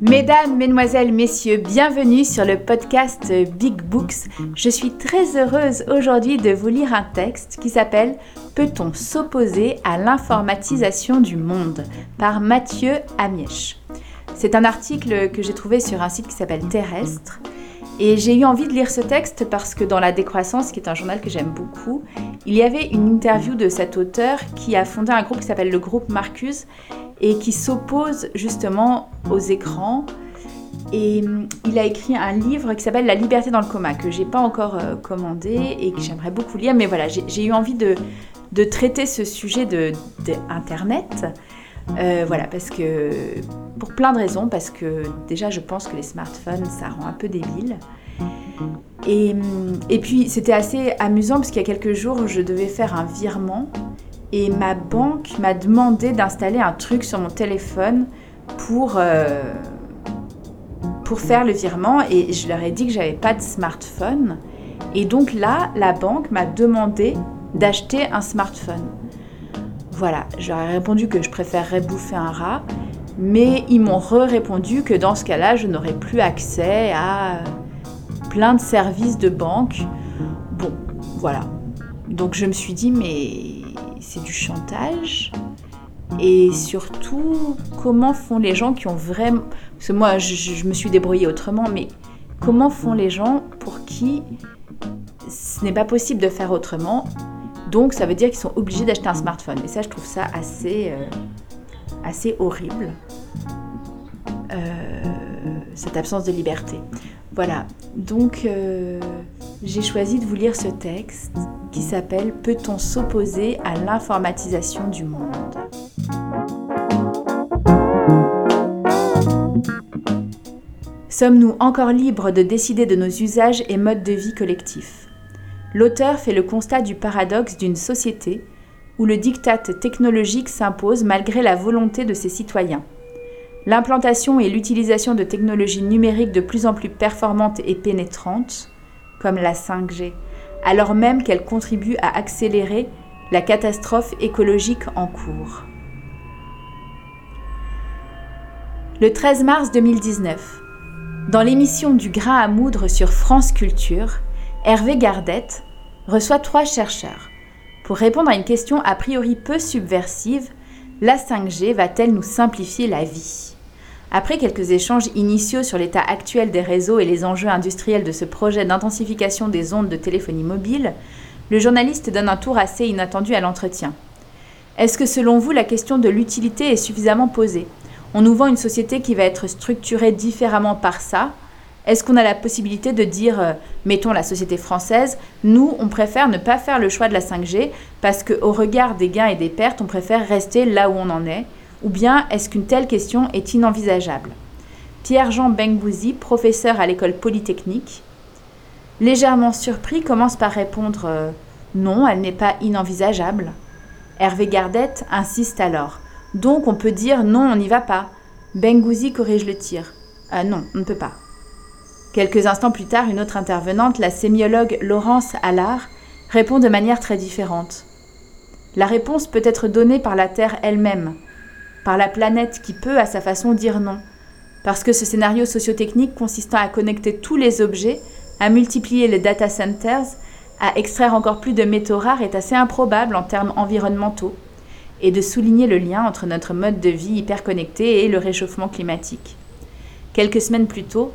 Mesdames, Mesdemoiselles, Messieurs, bienvenue sur le podcast Big Books. Je suis très heureuse aujourd'hui de vous lire un texte qui s'appelle Peut-on s'opposer à l'informatisation du monde par Mathieu Amièche. C'est un article que j'ai trouvé sur un site qui s'appelle Terrestre. Et j'ai eu envie de lire ce texte parce que dans La Décroissance, qui est un journal que j'aime beaucoup, il y avait une interview de cet auteur qui a fondé un groupe qui s'appelle le groupe Marcus et qui s'oppose justement aux écrans. Et hum, il a écrit un livre qui s'appelle La liberté dans le coma, que j'ai pas encore euh, commandé et que j'aimerais beaucoup lire. Mais voilà, j'ai eu envie de, de, traiter ce sujet de, Internet. Euh, voilà, parce que pour plein de raisons, parce que déjà je pense que les smartphones ça rend un peu débile. Et, et puis c'était assez amusant parce qu'il y a quelques jours je devais faire un virement et ma banque m'a demandé d'installer un truc sur mon téléphone pour, euh, pour faire le virement et je leur ai dit que j'avais pas de smartphone. Et donc là, la banque m'a demandé d'acheter un smartphone. Voilà, j'aurais répondu que je préférerais bouffer un rat, mais ils m'ont répondu que dans ce cas-là, je n'aurais plus accès à plein de services de banque. Bon, voilà. Donc je me suis dit, mais c'est du chantage. Et surtout, comment font les gens qui ont vraiment... Parce que moi, je, me suis débrouillée autrement, mais comment font les gens pour qui ce n'est pas possible de faire autrement Donc, ça veut dire qu'ils sont obligés d'acheter un smartphone. Et ça, je trouve ça assez, euh, horrible. Euh, cette absence de liberté. Voilà, donc euh, j'ai choisi de vous lire ce texte qui s'appelle Peut-on s'opposer à l'informatisation du monde? Sommes-nous encore libres de décider de nos usages et modes de vie collectifs? L'auteur fait le constat du paradoxe d'une société où le diktat technologique s'impose malgré la volonté de ses citoyens. L'implantation et l'utilisation de technologies numériques de plus en plus performantes et pénétrantes, comme la 5G, alors même qu'elles contribuent à accélérer la catastrophe écologique en cours. Le 13 mars 2019, dans l'émission du grain à moudre sur France Culture, Hervé Gardette reçoit trois chercheurs pour répondre à une question a priori peu subversive la 5G va-t-elle nous simplifier la vie? Après quelques échanges initiaux sur l'état actuel des réseaux et les enjeux industriels de ce projet d'intensification des ondes de téléphonie mobile, le journaliste donne un tour assez inattendu à l'entretien. Est-ce que selon vous la question de l'utilité est suffisamment posée? On nous vend une société qui va être structurée différemment par ça. Est-ce qu'on a la possibilité de dire, euh, mettons la société française, nous, on préfère ne pas faire le choix de la 5G parce qu'au regard des gains et des pertes, on préfère rester là où on en est? Ou bien est-ce qu'une telle question est inenvisageable? Pierre-Jean Bengbouzi, professeur à l'école polytechnique, légèrement surpris, commence par répondre euh, Non, elle n'est pas inenvisageable. Hervé Gardette insiste alors. Donc on peut dire non, on n'y va pas. Benghouzi corrige le tir. Ah non, on ne peut pas. Quelques instants plus tard, une autre intervenante, la sémiologue Laurence Allard, répond de manière très différente. La réponse peut être donnée par la Terre elle-même, par la planète qui peut à sa façon dire non. Parce que ce scénario sociotechnique consistant à connecter tous les objets, à multiplier les data centers, à extraire encore plus de métaux rares est assez improbable en termes environnementaux, et de souligner le lien entre notre mode de vie hyperconnecté et le réchauffement climatique. Quelques semaines plus tôt,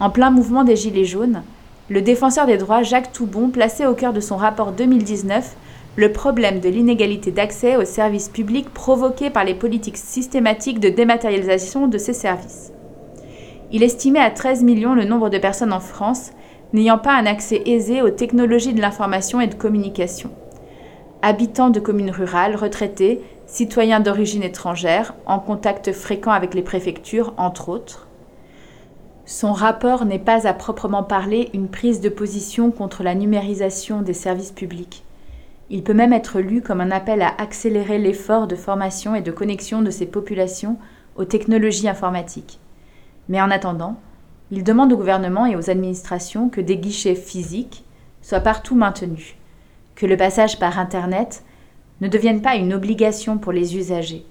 en plein mouvement des Gilets jaunes, le défenseur des droits Jacques Toubon plaçait au cœur de son rapport 2019 le problème de l'inégalité d'accès aux services publics provoqué par les politiques systématiques de dématérialisation de ces services. Il estimait à 13 millions le nombre de personnes en France n'ayant pas un accès aisé aux technologies de l'information et de communication. Habitants de communes rurales, retraités, citoyens d'origine étrangère, en contact fréquent avec les préfectures, entre autres. Son rapport n'est pas à proprement parler une prise de position contre la numérisation des services publics. Il peut même être lu comme un appel à accélérer l'effort de formation et de connexion de ces populations aux technologies informatiques. Mais en attendant, il demande au gouvernement et aux administrations que des guichets physiques soient partout maintenus, que le passage par Internet ne devienne pas une obligation pour les usagers.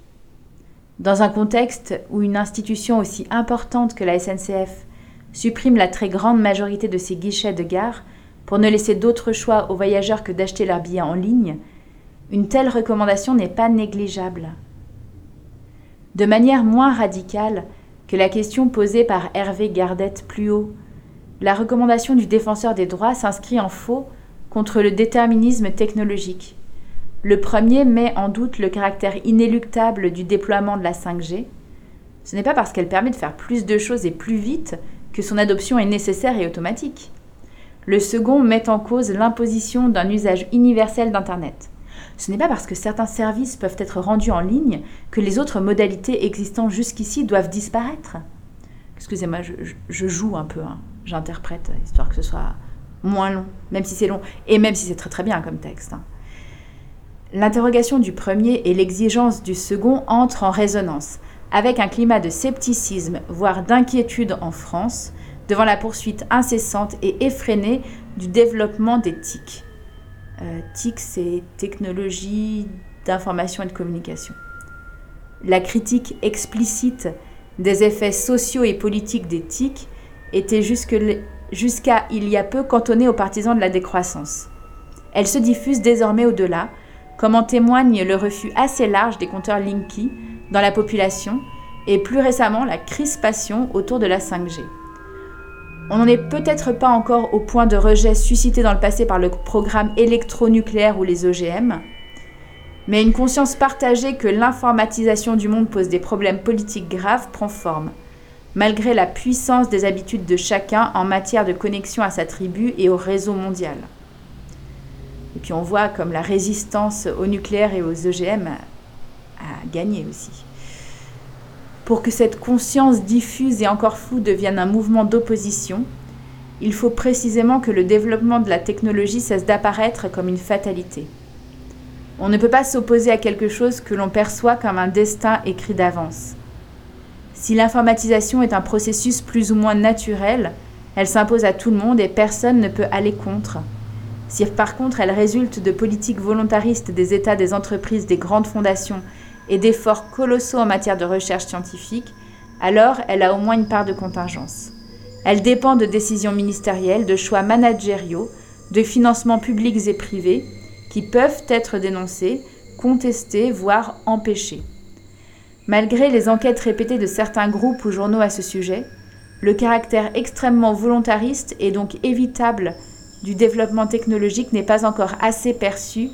Dans un contexte où une institution aussi importante que la SNCF supprime la très grande majorité de ses guichets de gare pour ne laisser d'autre choix aux voyageurs que d'acheter leurs billets en ligne, une telle recommandation n'est pas négligeable. De manière moins radicale que la question posée par Hervé Gardette plus haut, la recommandation du défenseur des droits s'inscrit en faux contre le déterminisme technologique. Le premier met en doute le caractère inéluctable du déploiement de la 5G. Ce n'est pas parce qu'elle permet de faire plus de choses et plus vite que son adoption est nécessaire et automatique. Le second met en cause l'imposition d'un usage universel d'Internet. Ce n'est pas parce que certains services peuvent être rendus en ligne que les autres modalités existant jusqu'ici doivent disparaître. Excusez-moi, je, joue un peu, hein. j'interprète, histoire que ce soit moins long, même si c'est long, et même si c'est très très bien comme texte. Hein. L'interrogation du premier et l'exigence du second entrent en résonance, avec un climat de scepticisme, voire d'inquiétude en France, devant la poursuite incessante et effrénée du développement des TIC. Euh, TIC, c'est technologie d'information et de communication. La critique explicite des effets sociaux et politiques des TIC était jusqu'à il y a peu cantonnée aux partisans de la décroissance. Elle se diffuse désormais au-delà, comme en témoigne le refus assez large des compteurs Linky dans la population et plus récemment la crispation autour de la 5G. On n'en est peut-être pas encore au point de rejet suscité dans le passé par le programme électronucléaire ou les OGM, mais une conscience partagée que l'informatisation du monde pose des problèmes politiques graves prend forme, malgré la puissance des habitudes de chacun en matière de connexion à sa tribu et au réseau mondial. Et puis on voit comme la résistance au nucléaire et aux OGM a gagné aussi. Pour que cette conscience diffuse et encore floue devienne un mouvement d'opposition, il faut précisément que le développement de la technologie cesse d'apparaître comme une fatalité. On ne peut pas s'opposer à quelque chose que l'on perçoit comme un destin écrit d'avance. Si l'informatisation est un processus plus ou moins naturel, elle s'impose à tout le monde et personne ne peut aller contre. Si par contre elle résulte de politiques volontaristes des États, des entreprises, des grandes fondations et d'efforts colossaux en matière de recherche scientifique, alors elle a au moins une part de contingence. Elle dépend de décisions ministérielles, de choix managériaux, de financements publics et privés qui peuvent être dénoncés, contestés, voire empêchés. Malgré les enquêtes répétées de certains groupes ou journaux à ce sujet, le caractère extrêmement volontariste et donc évitable du développement technologique n'est pas encore assez perçu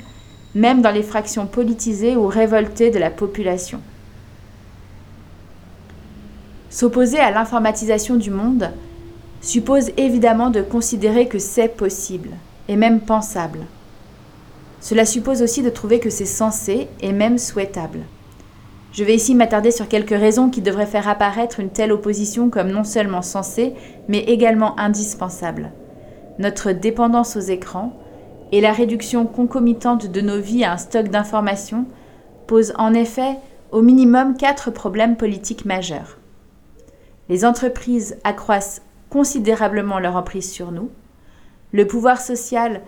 même dans les fractions politisées ou révoltées de la population. S'opposer à l'informatisation du monde suppose évidemment de considérer que c'est possible, et même pensable. Cela suppose aussi de trouver que c'est censé et même souhaitable. Je vais ici m'attarder sur quelques raisons qui devraient faire apparaître une telle opposition comme non seulement sensée, mais également indispensable. Notre dépendance aux écrans, et la réduction concomitante de nos vies à un stock d'informations pose en effet au minimum quatre problèmes politiques majeurs. Les entreprises accroissent considérablement leur emprise sur nous, le pouvoir social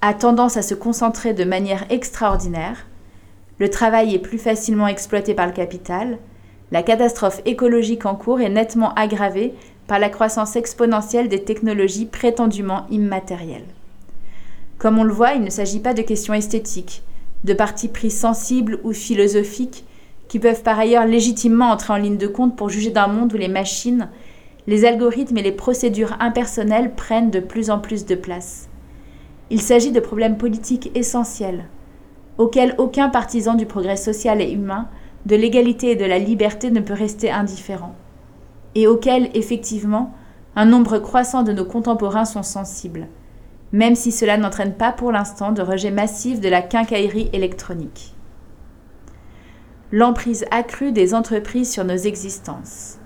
a tendance à se concentrer de manière extraordinaire, le travail est plus facilement exploité par le capital, la catastrophe écologique en cours est nettement aggravée par la croissance exponentielle des technologies prétendument immatérielles. Comme on le voit, il ne s'agit pas de questions esthétiques, de partis pris sensibles ou philosophiques, qui peuvent par ailleurs légitimement entrer en ligne de compte pour juger d'un monde où les machines, les algorithmes et les procédures impersonnelles prennent de plus en plus de place. Il s'agit de problèmes politiques essentiels, auxquels aucun partisan du progrès social et humain, de l'égalité et de la liberté ne peut rester indifférent, et auxquels, effectivement, un nombre croissant de nos contemporains sont sensibles même si cela n'entraîne pas pour l'instant de rejet massif de la quincaillerie électronique. L'emprise accrue des entreprises sur nos existences.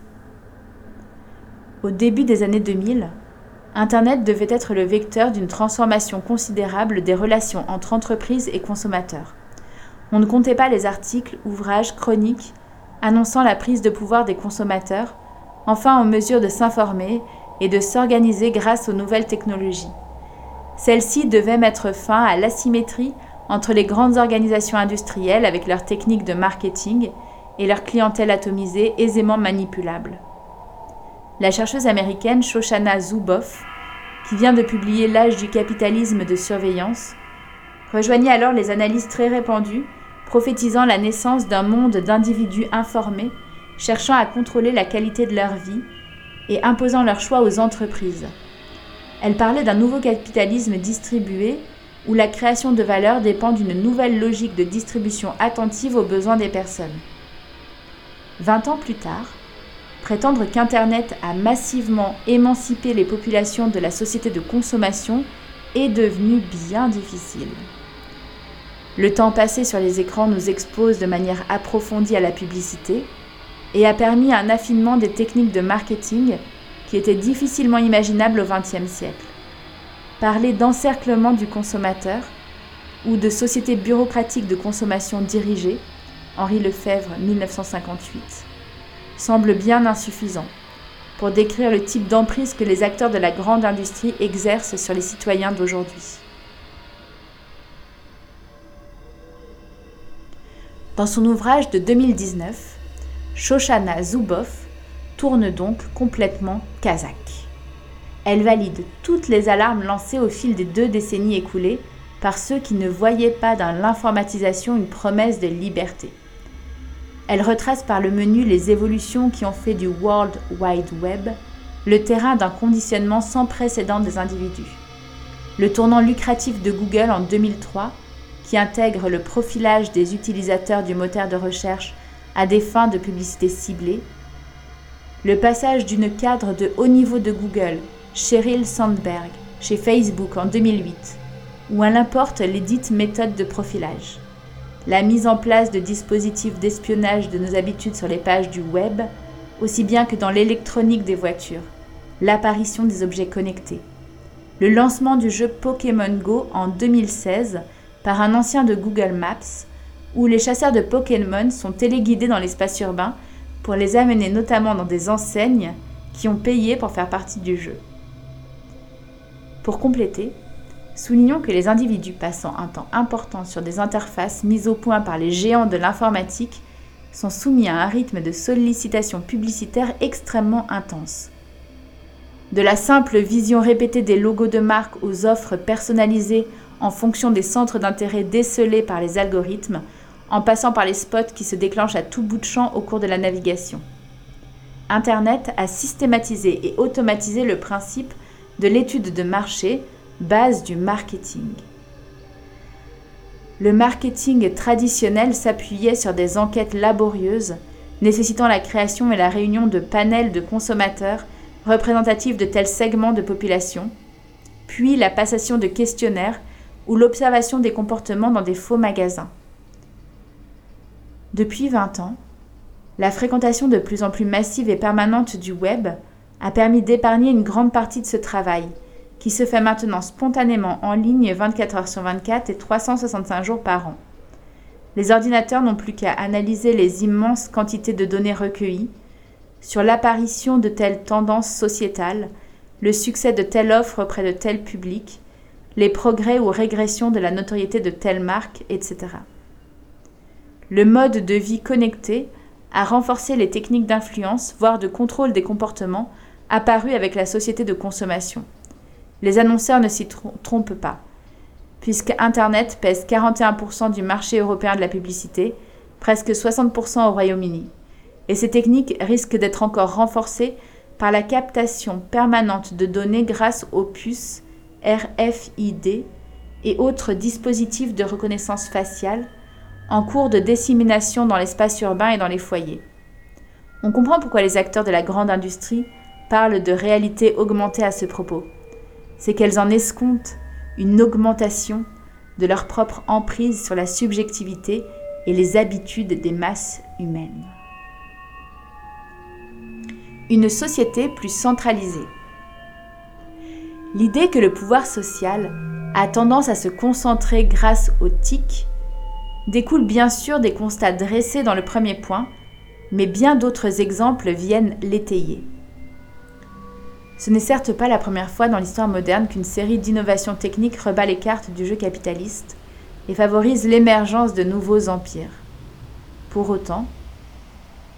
Au début des années 2000, Internet devait être le vecteur d'une transformation considérable des relations entre entreprises et consommateurs. On ne comptait pas les articles, ouvrages, chroniques annonçant la prise de pouvoir des consommateurs, enfin en mesure de s'informer et de s'organiser grâce aux nouvelles technologies. Celle-ci devait mettre fin à l'asymétrie entre les grandes organisations industrielles avec leurs techniques de marketing et leur clientèle atomisée aisément manipulable. La chercheuse américaine Shoshana Zuboff, qui vient de publier L'âge du capitalisme de surveillance, rejoignit alors les analyses très répandues prophétisant la naissance d'un monde d'individus informés cherchant à contrôler la qualité de leur vie et imposant leurs choix aux entreprises. Elle parlait d'un nouveau capitalisme distribué où la création de valeur dépend d'une nouvelle logique de distribution attentive aux besoins des personnes. Vingt ans plus tard, prétendre qu'Internet a massivement émancipé les populations de la société de consommation est devenu bien difficile. Le temps passé sur les écrans nous expose de manière approfondie à la publicité et a permis un affinement des techniques de marketing qui étaient difficilement imaginables au XXe siècle. Parler d'encerclement du consommateur ou de société bureaucratique de consommation dirigée, Henri Lefebvre 1958, semble bien insuffisant pour décrire le type d'emprise que les acteurs de la grande industrie exercent sur les citoyens d'aujourd'hui. Dans son ouvrage de 2019, Shoshana Zuboff tourne donc complètement kazakh. Elle valide toutes les alarmes lancées au fil des deux décennies écoulées par ceux qui ne voyaient pas dans l'informatisation une promesse de liberté. Elle retrace par le menu les évolutions qui ont fait du World Wide Web le terrain d'un conditionnement sans précédent des individus. Le tournant lucratif de Google en 2003, qui intègre le profilage des utilisateurs du moteur de recherche à des fins de publicité ciblée, le passage d'une cadre de haut niveau de Google, Sheryl Sandberg, chez Facebook en 2008, où elle importe les dites méthodes de profilage, la mise en place de dispositifs d'espionnage de nos habitudes sur les pages du web, aussi bien que dans l'électronique des voitures, l'apparition des objets connectés, le lancement du jeu Pokémon Go en 2016 par un ancien de Google Maps, où les chasseurs de Pokémon sont téléguidés dans l'espace urbain pour les amener notamment dans des enseignes qui ont payé pour faire partie du jeu. Pour compléter, soulignons que les individus passant un temps important sur des interfaces mises au point par les géants de l'informatique sont soumis à un rythme de sollicitation publicitaire extrêmement intense. De la simple vision répétée des logos de marque aux offres personnalisées en fonction des centres d'intérêt décelés par les algorithmes, en passant par les spots qui se déclenchent à tout bout de champ au cours de la navigation. Internet a systématisé et automatisé le principe de l'étude de marché, base du marketing. Le marketing traditionnel s'appuyait sur des enquêtes laborieuses, nécessitant la création et la réunion de panels de consommateurs représentatifs de tels segments de population, puis la passation de questionnaires ou l'observation des comportements dans des faux magasins. Depuis 20 ans, la fréquentation de plus en plus massive et permanente du web a permis d'épargner une grande partie de ce travail, qui se fait maintenant spontanément en ligne 24 heures sur 24 et 365 jours par an. Les ordinateurs n'ont plus qu'à analyser les immenses quantités de données recueillies sur l'apparition de telles tendances sociétales, le succès de telle offre auprès de tel public, les progrès ou régressions de la notoriété de telle marque, etc. Le mode de vie connecté a renforcé les techniques d'influence, voire de contrôle des comportements, apparus avec la société de consommation. Les annonceurs ne s'y trompent pas, puisque Internet pèse 41% du marché européen de la publicité, presque 60% au Royaume-Uni. Et ces techniques risquent d'être encore renforcées par la captation permanente de données grâce aux puces RFID et autres dispositifs de reconnaissance faciale en cours de dissémination dans l'espace urbain et dans les foyers. On comprend pourquoi les acteurs de la grande industrie parlent de réalité augmentée à ce propos. C'est qu'elles en escomptent une augmentation de leur propre emprise sur la subjectivité et les habitudes des masses humaines. Une société plus centralisée. L'idée que le pouvoir social a tendance à se concentrer grâce aux TIC découle bien sûr des constats dressés dans le premier point, mais bien d'autres exemples viennent l'étayer. Ce n'est certes pas la première fois dans l'histoire moderne qu'une série d'innovations techniques rebat les cartes du jeu capitaliste, et favorise l'émergence de nouveaux empires. Pour autant,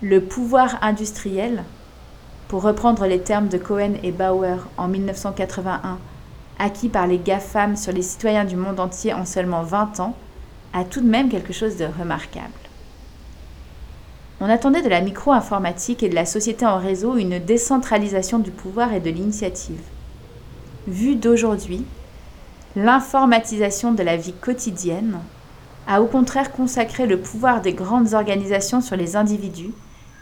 le pouvoir industriel, pour reprendre les termes de Cohen et Bauer en 1981, acquis par les GAFAM sur les citoyens du monde entier en seulement 20 ans, a tout de même quelque chose de remarquable. On attendait de la micro-informatique et de la société en réseau une décentralisation du pouvoir et de l'initiative. Vu d'aujourd'hui, l'informatisation de la vie quotidienne a au contraire consacré le pouvoir des grandes organisations sur les individus,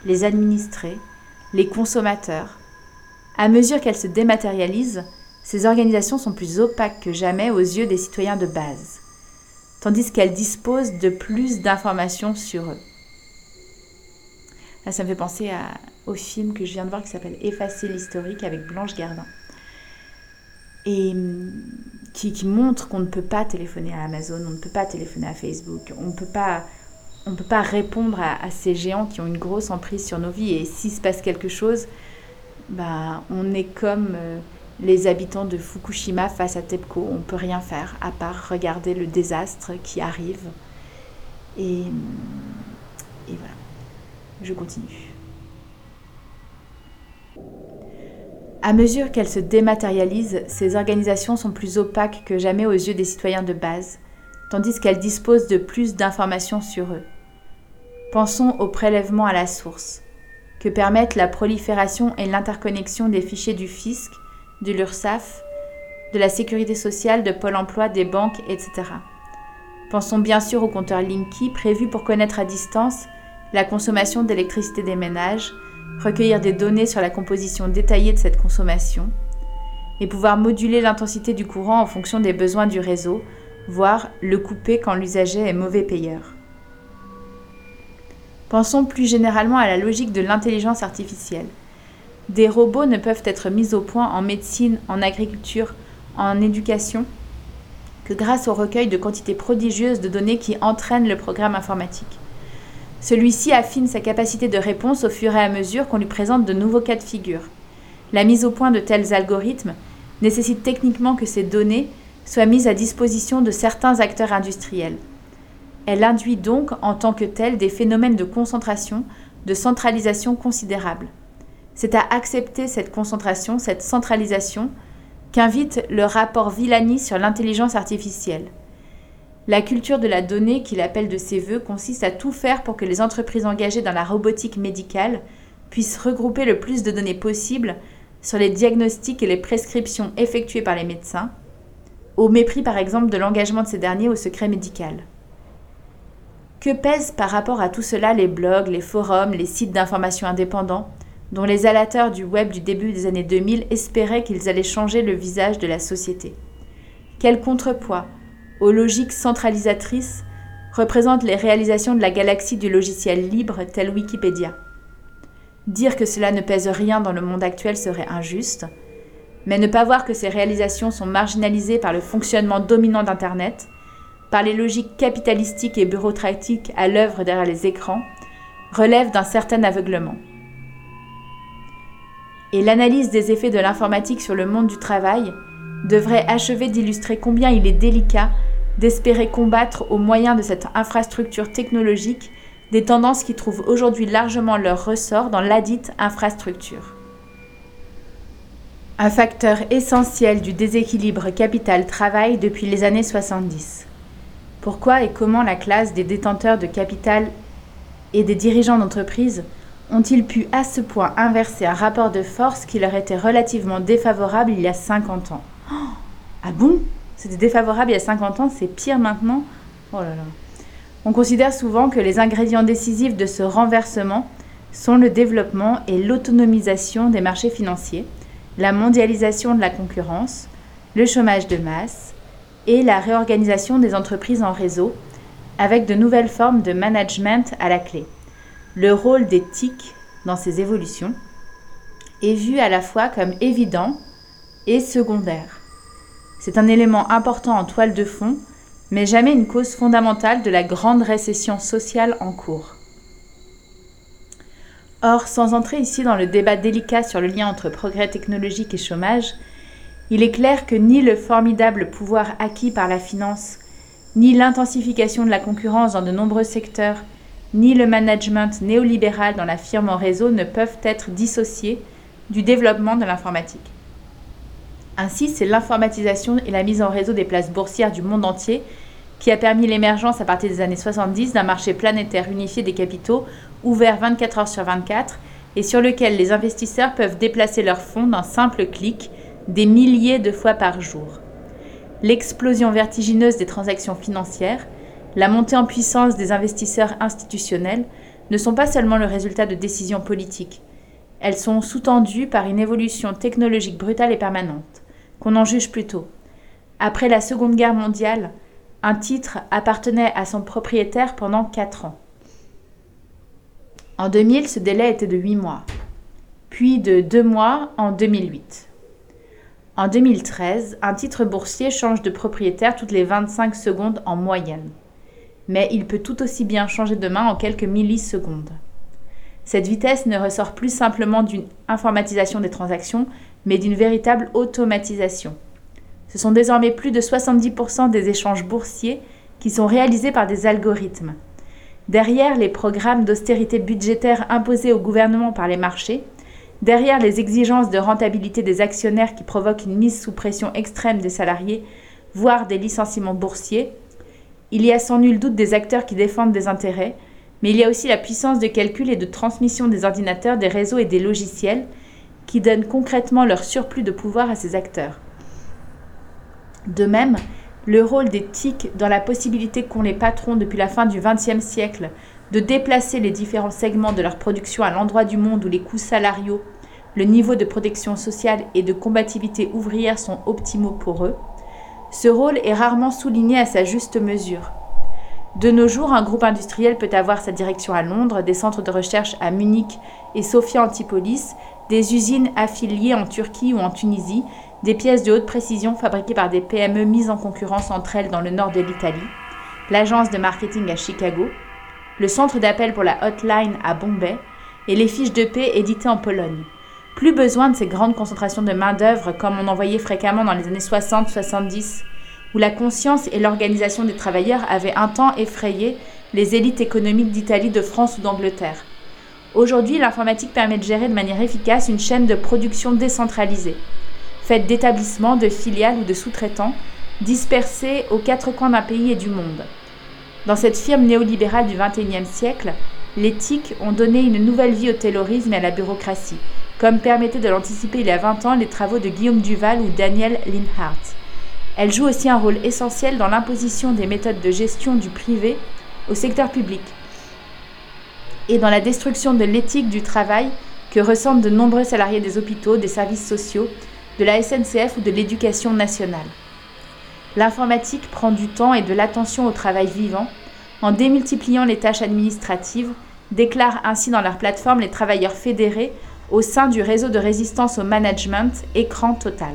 les administrés, les consommateurs. À mesure qu'elles se dématérialisent, ces organisations sont plus opaques que jamais aux yeux des citoyens de base, tandis qu'elles disposent de plus d'informations sur eux. Là, ça me fait penser au film que je viens de voir qui s'appelle Effacer l'historique avec Blanche Gardin. Et hum, qui, montre qu'on ne peut pas téléphoner à Amazon, on ne peut pas téléphoner à Facebook, on ne peut pas, on peut pas répondre à, ces géants qui ont une grosse emprise sur nos vies. Et s'il se passe quelque chose, bah, on est comme euh, les habitants de Fukushima face à TEPCO. On ne peut rien faire à part regarder le désastre qui arrive. Et, voilà, je continue. À mesure qu'elles se dématérialisent, ces organisations sont plus opaques que jamais aux yeux des citoyens de base, tandis qu'elles disposent de plus d'informations sur eux. Pensons au prélèvement à la source, que permettent la prolifération et l'interconnexion des fichiers du fisc, de l'URSSAF, de la sécurité sociale, de Pôle emploi, des banques, etc. Pensons bien sûr au compteur Linky prévu pour connaître à distance la consommation d'électricité des ménages, recueillir des données sur la composition détaillée de cette consommation et pouvoir moduler l'intensité du courant en fonction des besoins du réseau, voire le couper quand l'usager est mauvais payeur. Pensons plus généralement à la logique de l'intelligence artificielle. Des robots ne peuvent être mis au point en médecine, en agriculture, en éducation que grâce au recueil de quantités prodigieuses de données qui entraînent le programme informatique. Celui-ci affine sa capacité de réponse au fur et à mesure qu'on lui présente de nouveaux cas de figure. La mise au point de tels algorithmes nécessite techniquement que ces données soient mises à disposition de certains acteurs industriels. Elle induit donc en tant que telle des phénomènes de concentration, de centralisation considérables. C'est à accepter cette concentration, cette centralisation, qu'invite le rapport Villani sur l'intelligence artificielle. La culture de la donnée, qu'il appelle de ses voeux, consiste à tout faire pour que les entreprises engagées dans la robotique médicale puissent regrouper le plus de données possible sur les diagnostics et les prescriptions effectuées par les médecins, au mépris par exemple de l'engagement de ces derniers au secret médical. Que pèsent par rapport à tout cela les blogs, les forums, les sites d'information indépendants, dont les alateurs du web du début des années 2000 espéraient qu'ils allaient changer le visage de la société Quel contrepoids aux logiques centralisatrices représentent les réalisations de la galaxie du logiciel libre tel Wikipédia. Dire que cela ne pèse rien dans le monde actuel serait injuste, mais ne pas voir que ces réalisations sont marginalisées par le fonctionnement dominant d'Internet, par les logiques capitalistiques et bureaucratiques à l'œuvre derrière les écrans, relève d'un certain aveuglement. Et l'analyse des effets de l'informatique sur le monde du travail devrait achever d'illustrer combien il est délicat d'espérer combattre au moyen de cette infrastructure technologique des tendances qui trouvent aujourd'hui largement leur ressort dans ladite infrastructure. Un facteur essentiel du déséquilibre capital-travail depuis les années 70. Pourquoi et comment la classe des détenteurs de capital et des dirigeants d'entreprise ont-ils pu à ce point inverser un rapport de force qui leur était relativement défavorable il y a 50 ans? Oh, Ah bon? C'était défavorable il y a 50 ans, c'est pire maintenant? Oh là là. On considère souvent que les ingrédients décisifs de ce renversement sont le développement et l'autonomisation des marchés financiers, la mondialisation de la concurrence, le chômage de masse et la réorganisation des entreprises en réseau avec de nouvelles formes de management à la clé. Le rôle des TIC dans ces évolutions est vu à la fois comme évident et secondaire. C'est un élément important en toile de fond, mais jamais une cause fondamentale de la grande récession sociale en cours. Or, sans entrer ici dans le débat délicat sur le lien entre progrès technologique et chômage, il est clair que ni le formidable pouvoir acquis par la finance, Ni l'intensification de la concurrence dans de nombreux secteurs, ni le management néolibéral dans la firme en réseau ne peuvent être dissociés du développement de l'informatique. Ainsi, c'est l'informatisation et la mise en réseau des places boursières du monde entier qui a permis l'émergence à partir des années 70 d'un marché planétaire unifié des capitaux ouvert 24 heures sur 24 et sur lequel les investisseurs peuvent déplacer leurs fonds d'un simple clic des milliers de fois par jour. L'explosion vertigineuse des transactions financières, la montée en puissance des investisseurs institutionnels ne sont pas seulement le résultat de décisions politiques. Elles sont sous-tendues par une évolution technologique brutale et permanente, qu'on en juge plutôt. Après la Seconde Guerre mondiale, un titre appartenait à son propriétaire pendant 4 ans. En 2000, ce délai était de 8 mois, puis de 2 mois en 2008. En 2013, un titre boursier change de propriétaire toutes les 25 secondes en moyenne. Mais il peut tout aussi bien changer de main en quelques millisecondes. Cette vitesse ne ressort plus simplement d'une informatisation des transactions, mais d'une véritable automatisation. Ce sont désormais plus de 70% des échanges boursiers qui sont réalisés par des algorithmes. Derrière les programmes d'austérité budgétaire imposés au gouvernement par les marchés, derrière les exigences de rentabilité des actionnaires qui provoquent une mise sous pression extrême des salariés, voire des licenciements boursiers, il y a sans nul doute des acteurs qui défendent des intérêts, mais il y a aussi la puissance de calcul et de transmission des ordinateurs, des réseaux et des logiciels qui donnent concrètement leur surplus de pouvoir à ces acteurs. De même, le rôle des TIC dans la possibilité qu'ont les patrons depuis la fin du XXe siècle de déplacer les différents segments de leur production à l'endroit du monde où les coûts salariaux, le niveau de protection sociale et de combativité ouvrière sont optimaux pour eux, ce rôle est rarement souligné à sa juste mesure. De nos jours, un groupe industriel peut avoir sa direction à Londres, des centres de recherche à Munich et Sofia Antipolis, des usines affiliées en Turquie ou en Tunisie, des pièces de haute précision fabriquées par des PME mises en concurrence entre elles dans le nord de l'Italie, l'agence de marketing à Chicago, le centre d'appel pour la hotline à Bombay et les fiches de paix éditées en Pologne. Plus besoin de ces grandes concentrations de main-d'œuvre comme on en voyait fréquemment dans les années 60-70, où la conscience et l'organisation des travailleurs avaient un temps effrayé les élites économiques d'Italie, de France ou d'Angleterre. Aujourd'hui, l'informatique permet de gérer de manière efficace une chaîne de production décentralisée faite d'établissements, de filiales ou de sous-traitants, dispersés aux quatre coins d'un pays et du monde. Dans cette firme néolibérale du XXIe siècle, TIC ont donné une nouvelle vie au taylorisme et à la bureaucratie, comme permettait de l'anticiper il y a 20 ans les travaux de Guillaume Duval ou Daniel Linhart. Elles jouent aussi un rôle essentiel dans l'imposition des méthodes de gestion du privé au secteur public et dans la destruction de l'éthique du travail que ressentent de nombreux salariés des hôpitaux, des services sociaux de la SNCF ou de l'éducation nationale. L'informatique prend du temps et de l'attention au travail vivant en démultipliant les tâches administratives, déclarent ainsi dans leur plateforme les travailleurs fédérés au sein du réseau de résistance au management Écran Total.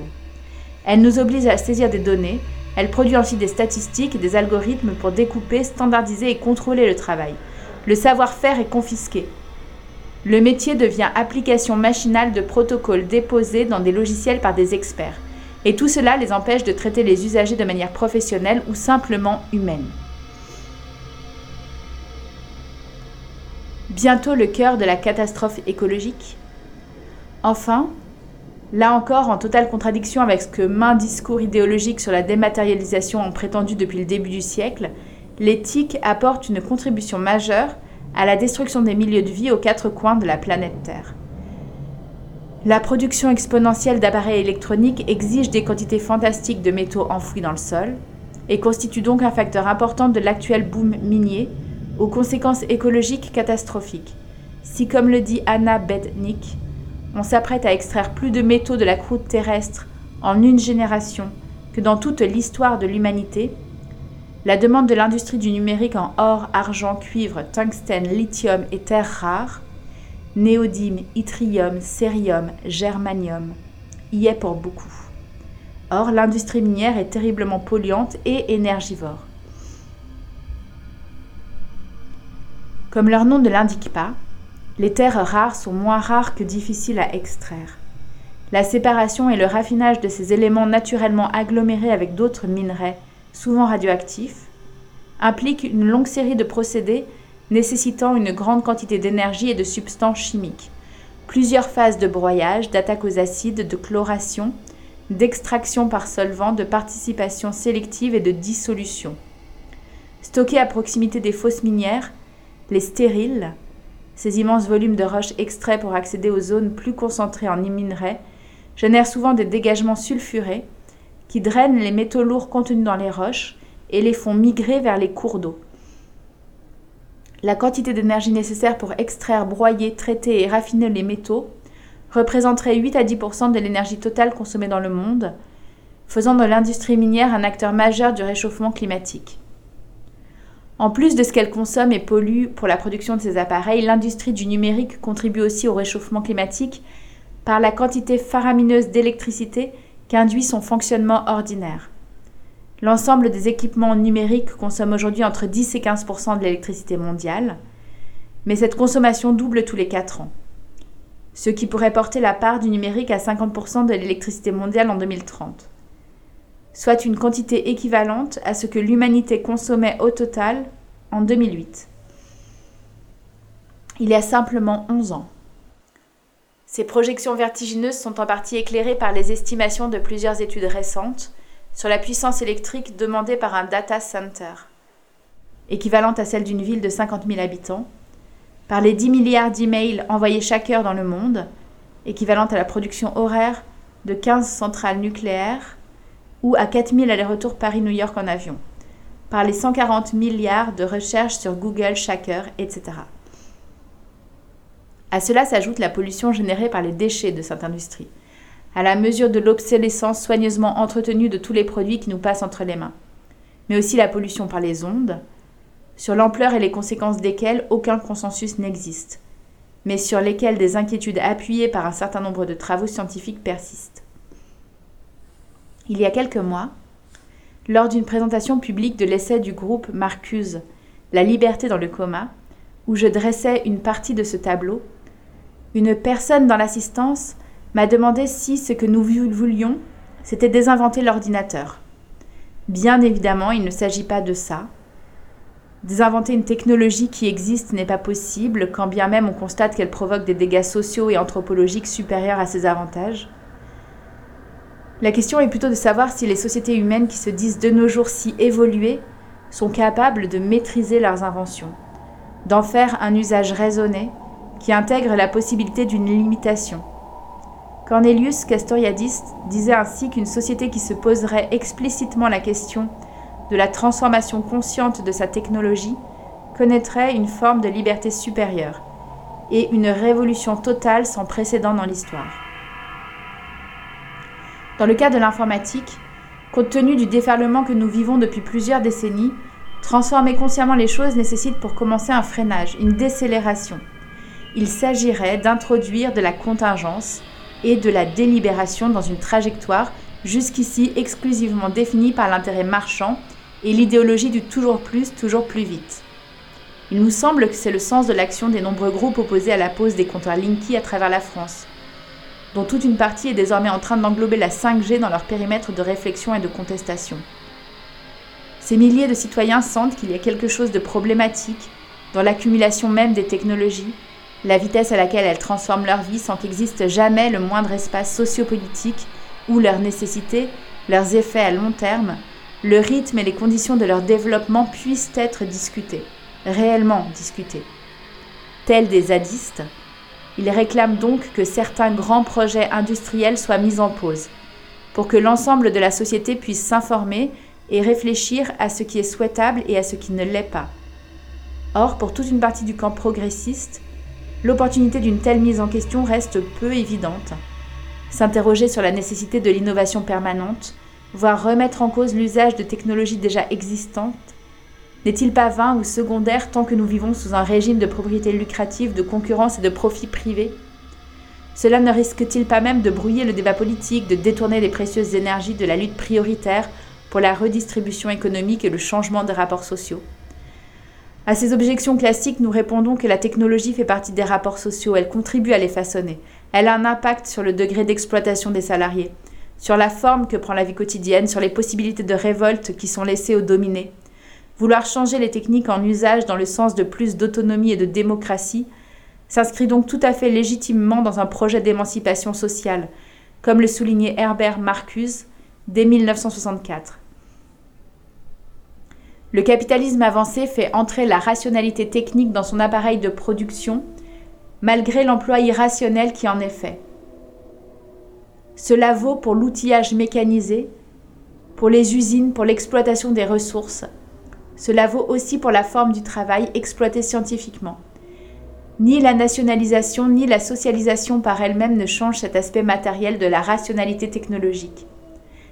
Elle nous oblige à saisir des données, elle produit ensuite des statistiques et des algorithmes pour découper, standardiser et contrôler le travail. Le savoir-faire est confisqué, le métier devient application machinale de protocoles déposés dans des logiciels par des experts. Et tout cela les empêche de traiter les usagers de manière professionnelle ou simplement humaine. Bientôt le cœur de la catastrophe écologique. Enfin, là encore en totale contradiction avec ce que maint discours idéologiques sur la dématérialisation ont prétendu depuis le début du siècle, l'éthique apporte une contribution majeure à la destruction des milieux de vie aux quatre coins de la planète Terre. La production exponentielle d'appareils électroniques exige des quantités fantastiques de métaux enfouis dans le sol et constitue donc un facteur important de l'actuel boom minier aux conséquences écologiques catastrophiques. Si, comme le dit Anna Bednick, on s'apprête à extraire plus de métaux de la croûte terrestre en une génération que dans toute l'histoire de l'humanité, la demande de l'industrie du numérique en or, argent, cuivre, tungstène, lithium et terres rares, néodyme, yttrium, cérium, germanium, y est pour beaucoup. Or, l'industrie minière est terriblement polluante et énergivore. Comme leur nom ne l'indique pas, les terres rares sont moins rares que difficiles à extraire. La séparation et le raffinage de ces éléments naturellement agglomérés avec d'autres minerais souvent radioactifs, implique une longue série de procédés nécessitant une grande quantité d'énergie et de substances chimiques. Plusieurs phases de broyage, d'attaque aux acides, de chloration, d'extraction par solvant, de participation sélective et de dissolution. Stockés à proximité des fosses minières, les stériles, ces immenses volumes de roches extraits pour accéder aux zones plus concentrées en minerais, génèrent souvent des dégagements sulfurés qui drainent les métaux lourds contenus dans les roches et les font migrer vers les cours d'eau. La quantité d'énergie nécessaire pour extraire, broyer, traiter et raffiner les métaux représenterait 8 à 10% de l'énergie totale consommée dans le monde, faisant de l'industrie minière un acteur majeur du réchauffement climatique. En plus de ce qu'elle consomme et pollue pour la production de ces appareils, l'industrie du numérique contribue aussi au réchauffement climatique par la quantité faramineuse d'électricité qu'induit son fonctionnement ordinaire. L'ensemble des équipements numériques consomme aujourd'hui entre 10 et 15% de l'électricité mondiale, mais cette consommation double tous les 4 ans, ce qui pourrait porter la part du numérique à 50 de l'électricité mondiale en 2030, soit une quantité équivalente à ce que l'humanité consommait au total en 2008. Il y a simplement 11 ans. Ces projections vertigineuses sont en partie éclairées par les estimations de plusieurs études récentes, sur la puissance électrique demandée par un data center, équivalente à celle d'une ville de 50 000 habitants, par les 10 milliards d'emails envoyés chaque heure dans le monde, équivalente à la production horaire de 15 centrales nucléaires, ou à 4 000 allers-retours Paris-New York en avion, par les 140 milliards de recherches sur Google chaque heure, etc. À cela s'ajoute la pollution générée par les déchets de cette industrie, à la mesure de l'obsolescence soigneusement entretenue de tous les produits qui nous passent entre les mains, mais aussi la pollution par les ondes, sur l'ampleur et les conséquences desquelles aucun consensus n'existe, mais sur lesquelles des inquiétudes appuyées par un certain nombre de travaux scientifiques persistent. Il y a quelques mois, lors d'une présentation publique de l'essai du groupe Marcuse La liberté dans le coma, où je dressais une partie de ce tableau, une personne dans l'assistance m'a demandé si ce que nous voulions, c'était désinventer l'ordinateur. Bien évidemment, il ne s'agit pas de ça. Désinventer une technologie qui existe n'est pas possible, quand bien même on constate qu'elle provoque des dégâts sociaux et anthropologiques supérieurs à ses avantages. La question est plutôt de savoir si les sociétés humaines qui se disent de nos jours si évoluées sont capables de maîtriser leurs inventions, d'en faire un usage raisonné qui intègre la possibilité d'une limitation Cornelius Castoriadis disait ainsi qu'une société qui se poserait explicitement la question de la transformation consciente de sa technologie connaîtrait une forme de liberté supérieure et une révolution totale sans précédent dans l'histoire. Dans le cas de l'informatique, compte tenu du déferlement que nous vivons depuis plusieurs décennies, transformer consciemment les choses nécessite pour commencer un freinage, une décélération. Il s'agirait d'introduire de la contingence, et de la délibération dans une trajectoire jusqu'ici exclusivement définie par l'intérêt marchand et l'idéologie du toujours plus, toujours plus vite. Il nous semble que c'est le sens de l'action des nombreux groupes opposés à la pose des compteurs Linky à travers la France, dont toute une partie est désormais en train d'englober la 5G dans leur périmètre de réflexion et de contestation. Ces milliers de citoyens sentent qu'il y a quelque chose de problématique dans l'accumulation même des technologies la vitesse à laquelle elles transforment leur vie sans qu'existe jamais le moindre espace sociopolitique où leurs nécessités, leurs effets à long terme, le rythme et les conditions de leur développement puissent être discutés, réellement discutés. Tels des zadistes, ils réclament donc que certains grands projets industriels soient mis en pause, pour que l'ensemble de la société puisse s'informer et réfléchir à ce qui est souhaitable et à ce qui ne l'est pas. Or, pour toute une partie du camp progressiste, l'opportunité d'une telle mise en question reste peu évidente. S'interroger sur la nécessité de l'innovation permanente, voire remettre en cause l'usage de technologies déjà existantes, n'est-il pas vain ou secondaire tant que nous vivons sous un régime de propriété lucrative, de concurrence et de profit privé? Cela ne risque-t-il pas même de brouiller le débat politique, de détourner les précieuses énergies de la lutte prioritaire pour la redistribution économique et le changement des rapports sociaux? À ces objections classiques, nous répondons que la technologie fait partie des rapports sociaux, elle contribue à les façonner. Elle a un impact sur le degré d'exploitation des salariés, sur la forme que prend la vie quotidienne, sur les possibilités de révolte qui sont laissées aux dominés, Vouloir changer les techniques en usage dans le sens de plus d'autonomie et de démocratie s'inscrit donc tout à fait légitimement dans un projet d'émancipation sociale, comme le soulignait Herbert Marcuse dès 1964. Le capitalisme avancé fait entrer la rationalité technique dans son appareil de production, malgré l'emploi irrationnel qui en est fait. Cela vaut pour l'outillage mécanisé, pour les usines, pour l'exploitation des ressources. Cela vaut aussi pour la forme du travail exploité scientifiquement. Ni la nationalisation ni la socialisation par elle-même ne changent cet aspect matériel de la rationalité technologique.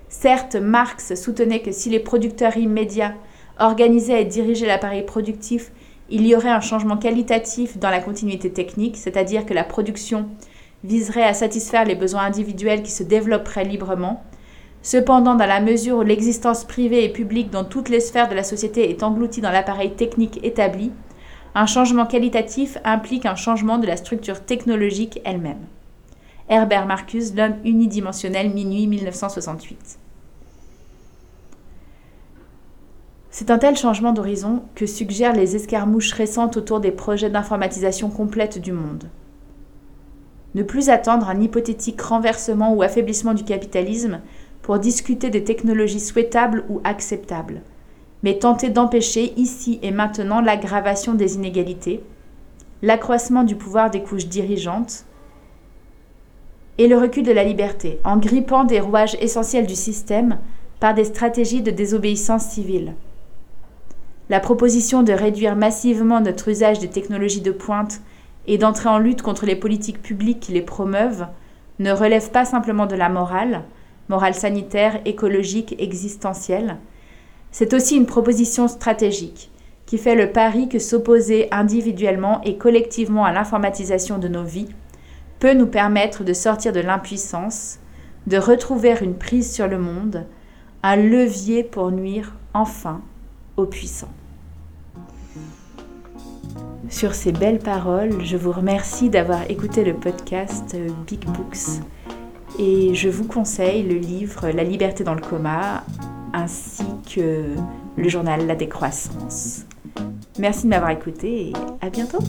Certes, Marx soutenait que si les producteurs immédiats organisaient et dirigeaient l'appareil productif, il y aurait un changement qualitatif dans la continuité technique, c'est-à-dire que la production viserait à satisfaire les besoins individuels qui se développeraient librement. Cependant, dans la mesure où l'existence privée et publique dans toutes les sphères de la société est engloutie dans l'appareil technique établi, un changement qualitatif implique un changement de la structure technologique elle-même. Herbert Marcuse, L'homme unidimensionnel, minuit 1968. C'est un tel changement d'horizon que suggèrent les escarmouches récentes autour des projets d'informatisation complète du monde. Ne plus attendre un hypothétique renversement ou affaiblissement du capitalisme pour discuter des technologies souhaitables ou acceptables, mais tenter d'empêcher ici et maintenant l'aggravation des inégalités, l'accroissement du pouvoir des couches dirigeantes et le recul de la liberté, en grippant des rouages essentiels du système par des stratégies de désobéissance civile. La proposition de réduire massivement notre usage des technologies de pointe et d'entrer en lutte contre les politiques publiques qui les promeuvent ne relève pas simplement de la morale, morale sanitaire, écologique, existentielle. C'est aussi une proposition stratégique qui fait le pari que s'opposer individuellement et collectivement à l'informatisation de nos vies peut nous permettre de sortir de l'impuissance, de retrouver une prise sur le monde, un levier pour nuire enfin aux puissants. Sur ces belles paroles, je vous remercie d'avoir écouté le podcast Big Books et je vous conseille le livre La liberté dans le coma ainsi que le journal La décroissance. Merci de m'avoir écouté et à bientôt